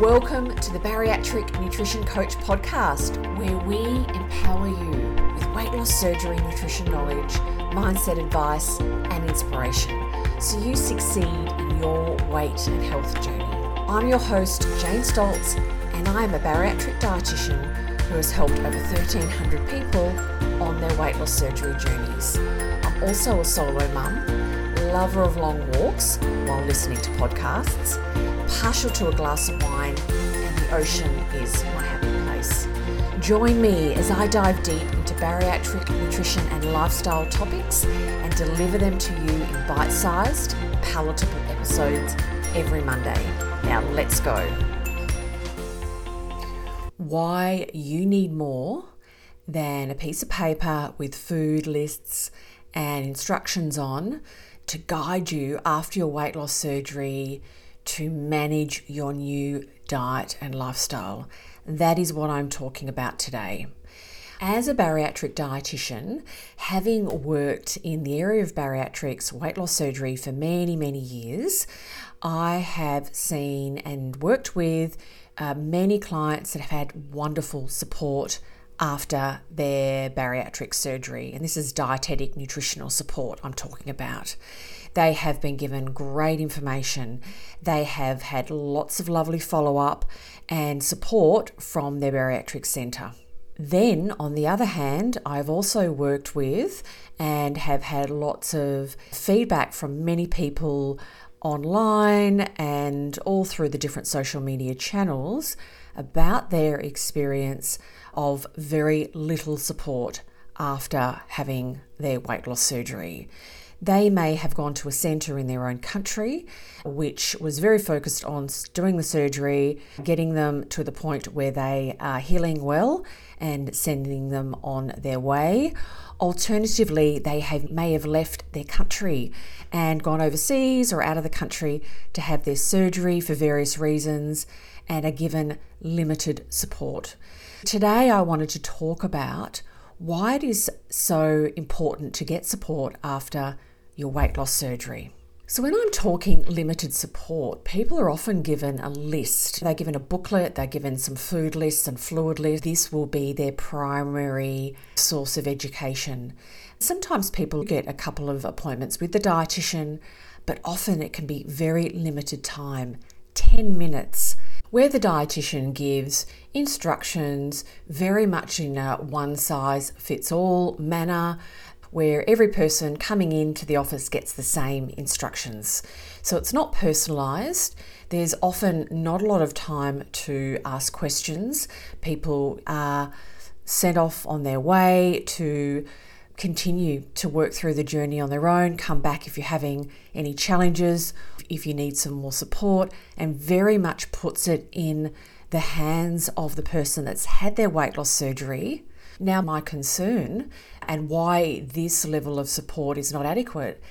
Welcome to the Bariatric Nutrition Coach podcast, where we empower you with weight loss surgery, nutrition knowledge, mindset advice, and inspiration so you succeed in your weight and health journey. I'm your host, Jane Stoltz, and I am a bariatric dietitian who has helped over 1,300 people on their weight loss surgery journeys. I'm also a solo mum, lover of long walks while listening to podcasts partial to a glass of wine, and the ocean is my happy place. Join me as I dive deep into bariatric nutrition and lifestyle topics and deliver them to you in bite sized, palatable episodes every Monday. Now, let's go. Why you need more than a piece of paper with food lists and instructions on to guide you after your weight loss surgery to manage your new diet and lifestyle. That is what I'm talking about today. As a bariatric dietitian, having worked in the area of bariatrics, weight loss surgery for many, many years, I have seen and worked with uh, many clients that have had wonderful support after their bariatric surgery. And this is dietetic nutritional support I'm talking about. They have been given great information. They have had lots of lovely follow up and support from their bariatric centre. Then, on the other hand, I've also worked with and have had lots of feedback from many people online and all through the different social media channels about their experience of very little support after having their weight loss surgery. They may have gone to a centre in their own country, which was very focused on doing the surgery, getting them to the point where they are healing well, and sending them on their way. Alternatively, they have, may have left their country and gone overseas or out of the country to have their surgery for various reasons and are given limited support. Today, I wanted to talk about why it is so important to get support after your weight loss surgery. So, when I'm talking limited support, people are often given a list. They're given a booklet, they're given some food lists and fluid lists. This will be their primary source of education. Sometimes people get a couple of appointments with the dietitian, but often it can be very limited time 10 minutes where the dietitian gives instructions very much in a one size fits all manner where every person coming into the office gets the same instructions. So it's not personalised. There's often not a lot of time to ask questions. People are sent off on their way to continue to work through the journey on their own, come back if you're having any challenges, if you need some more support, and very much puts it in the hands of the person that's had their weight loss surgery now, my concern and why this level of support is not adequate.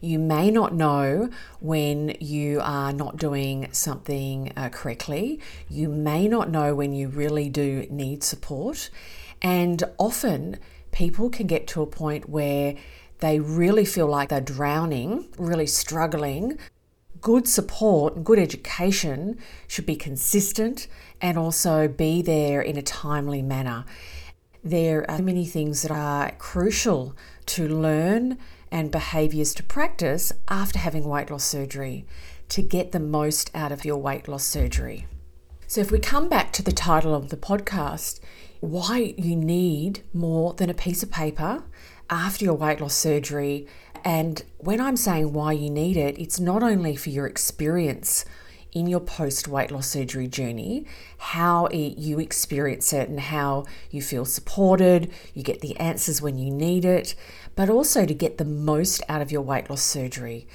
You may not know when you are not doing something uh, correctly. You may not know when you really do need support. And often people can get to a point where they really feel like they're drowning, really struggling. Good support and good education should be consistent and also be there in a timely manner. There are many things that are crucial to learn and behaviours to practice after having weight loss surgery to get the most out of your weight loss surgery. So, if we come back to the title of the podcast, why you need more than a piece of paper after your weight loss surgery. And when I'm saying why you need it, it's not only for your experience in your post weight loss surgery journey, how it, you experience it and how you feel supported, you get the answers when you need it, but also to get the most out of your weight loss surgery,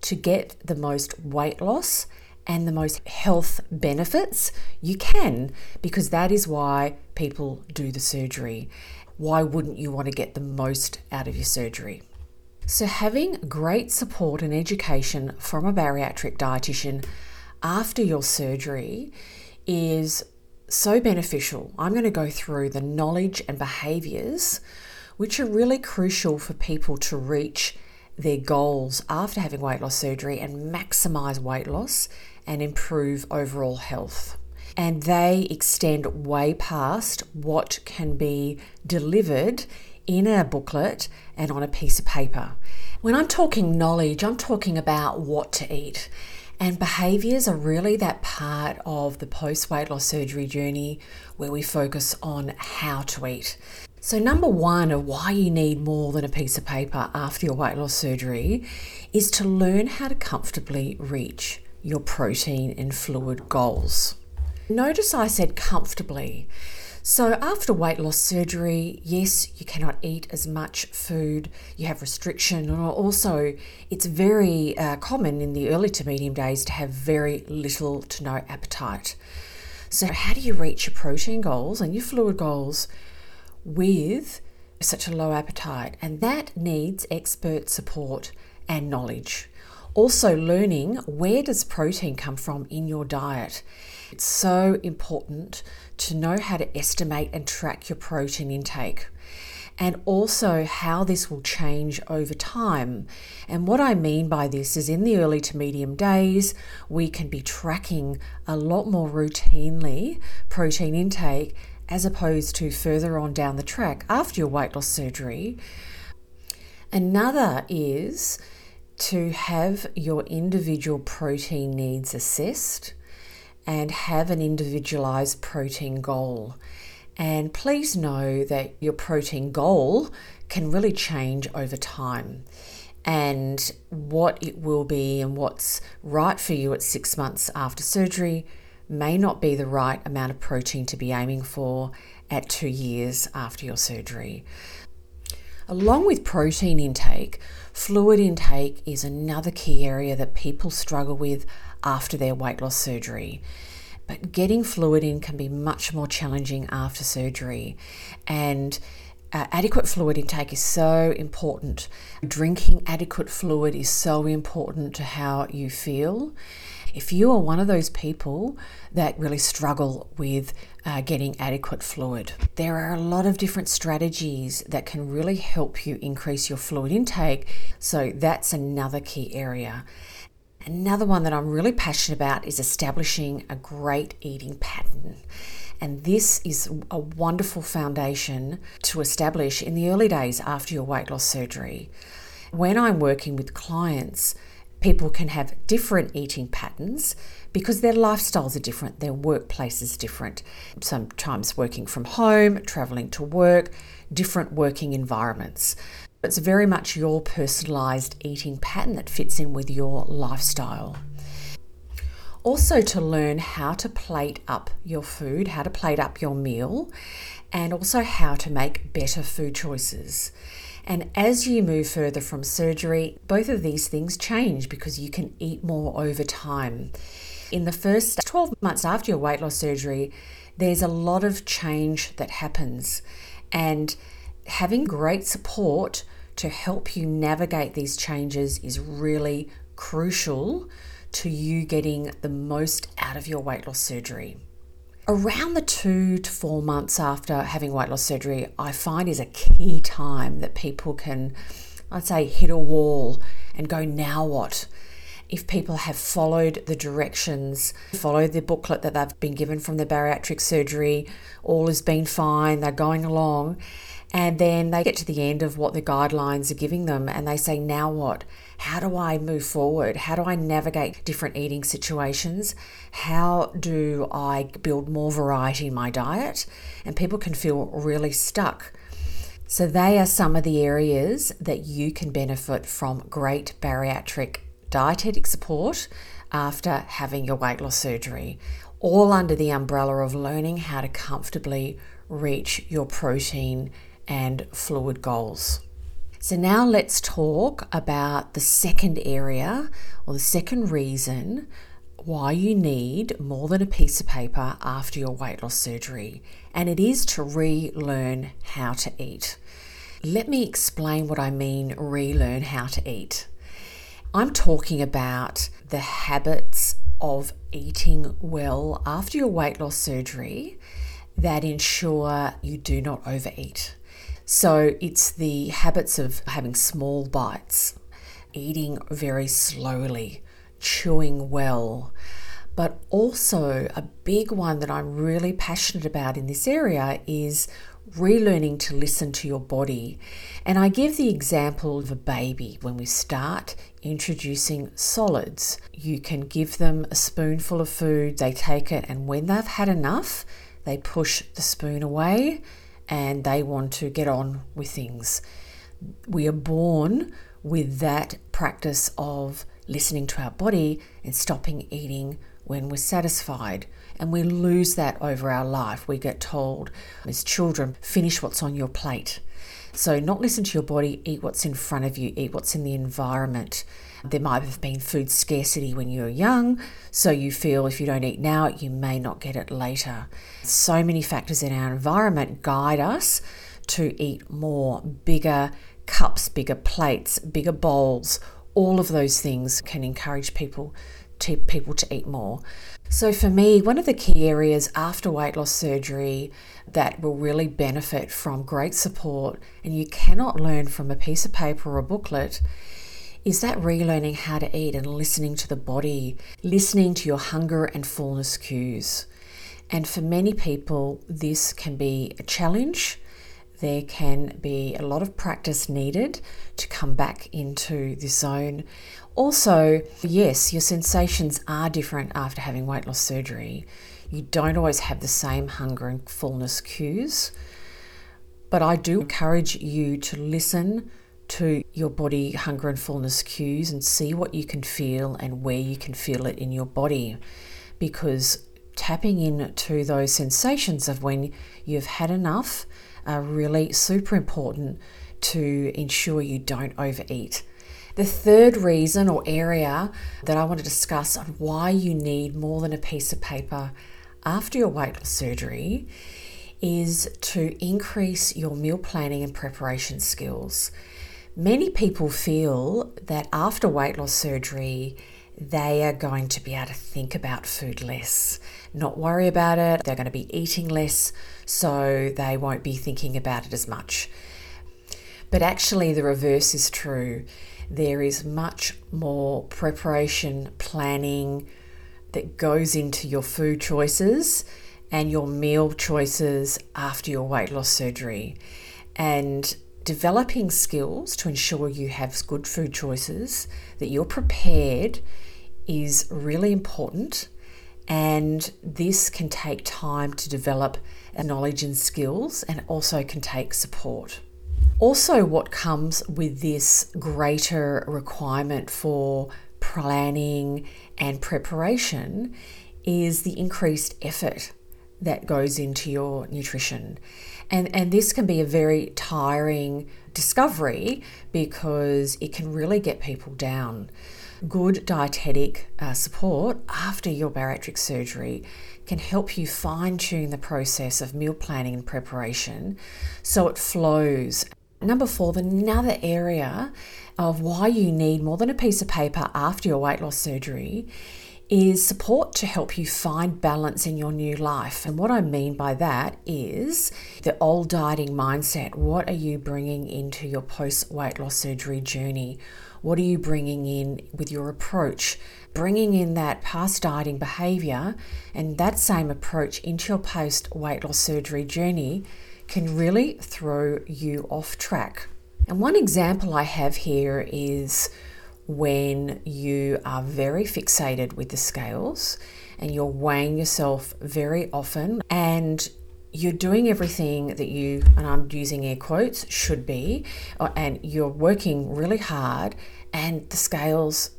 to get the most weight loss and the most health benefits you can, because that is why people do the surgery. Why wouldn't you want to get the most out of your surgery? So, having great support and education from a bariatric dietitian after your surgery is so beneficial. I'm going to go through the knowledge and behaviors which are really crucial for people to reach their goals after having weight loss surgery and maximize weight loss and improve overall health. and they extend way past what can be delivered in a booklet and on a piece of paper. When I'm talking knowledge, I'm talking about what to eat. And behaviors are really that part of the post weight loss surgery journey where we focus on how to eat. So, number one of why you need more than a piece of paper after your weight loss surgery is to learn how to comfortably reach your protein and fluid goals. Notice I said comfortably. So, after weight loss surgery, yes, you cannot eat as much food, you have restriction, and also it's very uh, common in the early to medium days to have very little to no appetite. So, how do you reach your protein goals and your fluid goals with such a low appetite? And that needs expert support and knowledge. Also, learning where does protein come from in your diet it's so important to know how to estimate and track your protein intake and also how this will change over time. And what I mean by this is in the early to medium days, we can be tracking a lot more routinely protein intake as opposed to further on down the track after your weight loss surgery. Another is to have your individual protein needs assessed and have an individualized protein goal. And please know that your protein goal can really change over time. And what it will be and what's right for you at six months after surgery may not be the right amount of protein to be aiming for at two years after your surgery. Along with protein intake, fluid intake is another key area that people struggle with after their weight loss surgery. But getting fluid in can be much more challenging after surgery. And uh, adequate fluid intake is so important. Drinking adequate fluid is so important to how you feel. If you are one of those people that really struggle with uh, getting adequate fluid, there are a lot of different strategies that can really help you increase your fluid intake. So that's another key area. Another one that I'm really passionate about is establishing a great eating pattern. And this is a wonderful foundation to establish in the early days after your weight loss surgery. When I'm working with clients, people can have different eating patterns because their lifestyles are different, their workplace is different. Sometimes working from home, traveling to work, different working environments. It's very much your personalized eating pattern that fits in with your lifestyle. Also, to learn how to plate up your food, how to plate up your meal, and also how to make better food choices. And as you move further from surgery, both of these things change because you can eat more over time. In the first 12 months after your weight loss surgery, there's a lot of change that happens. And having great support to help you navigate these changes is really crucial to you getting the most out of your weight loss surgery. Around the two to four months after having weight loss surgery, I find is a key time that people can, I'd say, hit a wall and go, now what? If people have followed the directions, followed the booklet that they've been given from the bariatric surgery, all has been fine, they're going along, and then they get to the end of what the guidelines are giving them and they say, now what? How do I move forward? How do I navigate different eating situations? How do I build more variety in my diet? And people can feel really stuck. So, they are some of the areas that you can benefit from great bariatric dietetic support after having your weight loss surgery, all under the umbrella of learning how to comfortably reach your protein and fluid goals. So, now let's talk about the second area or the second reason why you need more than a piece of paper after your weight loss surgery, and it is to relearn how to eat. Let me explain what I mean relearn how to eat. I'm talking about the habits of eating well after your weight loss surgery that ensure you do not overeat. So it's the habits of having small bites, eating very slowly, chewing well, But also, a big one that I'm really passionate about in this area is relearning to listen to your body. And I give the example of a baby when we start introducing solids. You can give them a spoonful of food, they take it, and when they've had enough, they push the spoon away and they want to get on with things. We are born with that practice of listening to our body and stopping eating when we're satisfied. And we lose that over our life. We get told as children, finish what's on your plate. So, not listen to your body, eat what's in front of you, eat what's in the environment. There might have been food scarcity when you were young, so you feel if you don't eat now, you may not get it later. So many factors in our environment guide us to eat more, bigger cups, bigger plates, bigger bowls. All of those things can encourage people to people to eat more. So for me, one of the key areas after weight loss surgery that will really benefit from great support and you cannot learn from a piece of paper or a booklet is that relearning how to eat and listening to the body, listening to your hunger and fullness cues. And for many people, this can be a challenge. There can be a lot of practice needed to come back into the zone. Also, yes, your sensations are different after having weight loss surgery. You don't always have the same hunger and fullness cues. But I do encourage you to listen to your body hunger and fullness cues and see what you can feel and where you can feel it in your body because tapping into those sensations of when you've had enough are really super important to ensure you don't overeat. The third reason or area that I want to discuss on why you need more than a piece of paper after your weight loss surgery is to increase your meal planning and preparation skills. Many people feel that after weight loss surgery, they are going to be able to think about food less, not worry about it. They're going to be eating less, so they won't be thinking about it as much. But actually, the reverse is true. There is much more preparation, planning that goes into your food choices and your meal choices after your weight loss surgery. And developing skills to ensure you have good food choices, that you're prepared, is really important. And this can take time to develop knowledge and skills, and also can take support. Also, what comes with this greater requirement for planning and preparation is the increased effort that goes into your nutrition. And, and this can be a very tiring discovery because it can really get people down. Good dietetic uh, support after your bariatric surgery can help you fine tune the process of meal planning and preparation so it flows. Number four, another area of why you need more than a piece of paper after your weight loss surgery is support to help you find balance in your new life. And what I mean by that is the old dieting mindset. What are you bringing into your post weight loss surgery journey? What are you bringing in with your approach? Bringing in that past dieting behavior and that same approach into your post weight loss surgery journey can really throw you off track. And one example I have here is when you are very fixated with the scales and you're weighing yourself very often and you're doing everything that you, and I'm using air quotes, should be, and you're working really hard and the scales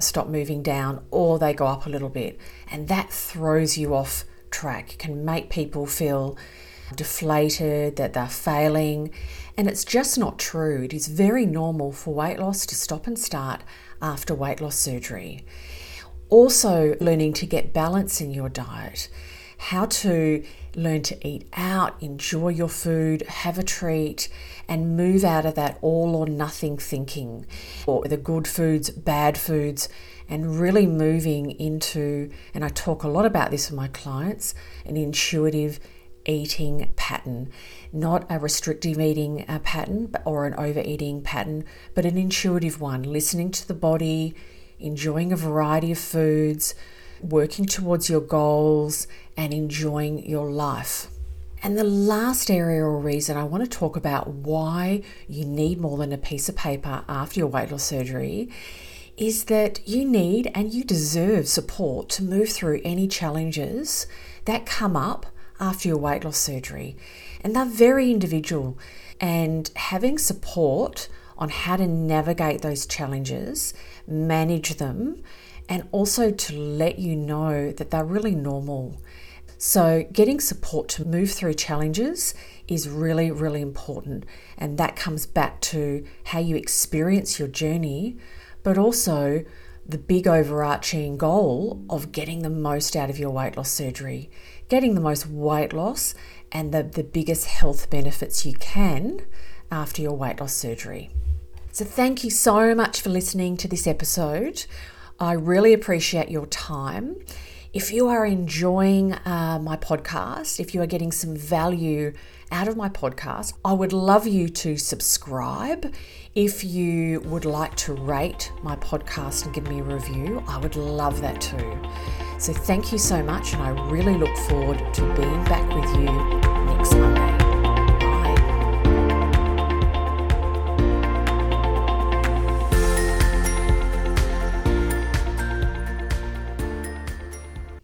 stop moving down or they go up a little bit. And that throws you off track, it can make people feel deflated, that they're failing. And it's just not true. It is very normal for weight loss to stop and start after weight loss surgery. Also, learning to get balance in your diet, how to learn to eat out, enjoy your food, have a treat, and move out of that all or nothing thinking, or the good foods, bad foods, and really moving into, and I talk a lot about this with my clients, an intuitive eating pattern, not a restrictive eating uh, pattern or an overeating pattern, but an intuitive one, listening to the body, enjoying a variety of foods, working towards your goals, and enjoying your life. And the last area or reason I want to talk about why you need more than a piece of paper after your weight loss surgery is that you need and you deserve support to move through any challenges that come up after your weight loss surgery. And they're very individual. And having support on how to navigate those challenges, manage them, and also to let you know that they're really normal so, getting support to move through challenges is really, really important. And that comes back to how you experience your journey, but also the big overarching goal of getting the most out of your weight loss surgery, getting the most weight loss and the, the biggest health benefits you can after your weight loss surgery. So, thank you so much for listening to this episode. I really appreciate your time. If you are enjoying uh, my podcast, if you are getting some value out of my podcast, I would love you to subscribe. If you would like to rate my podcast and give me a review, I would love that too. So, thank you so much, and I really look forward to being back with you next Monday.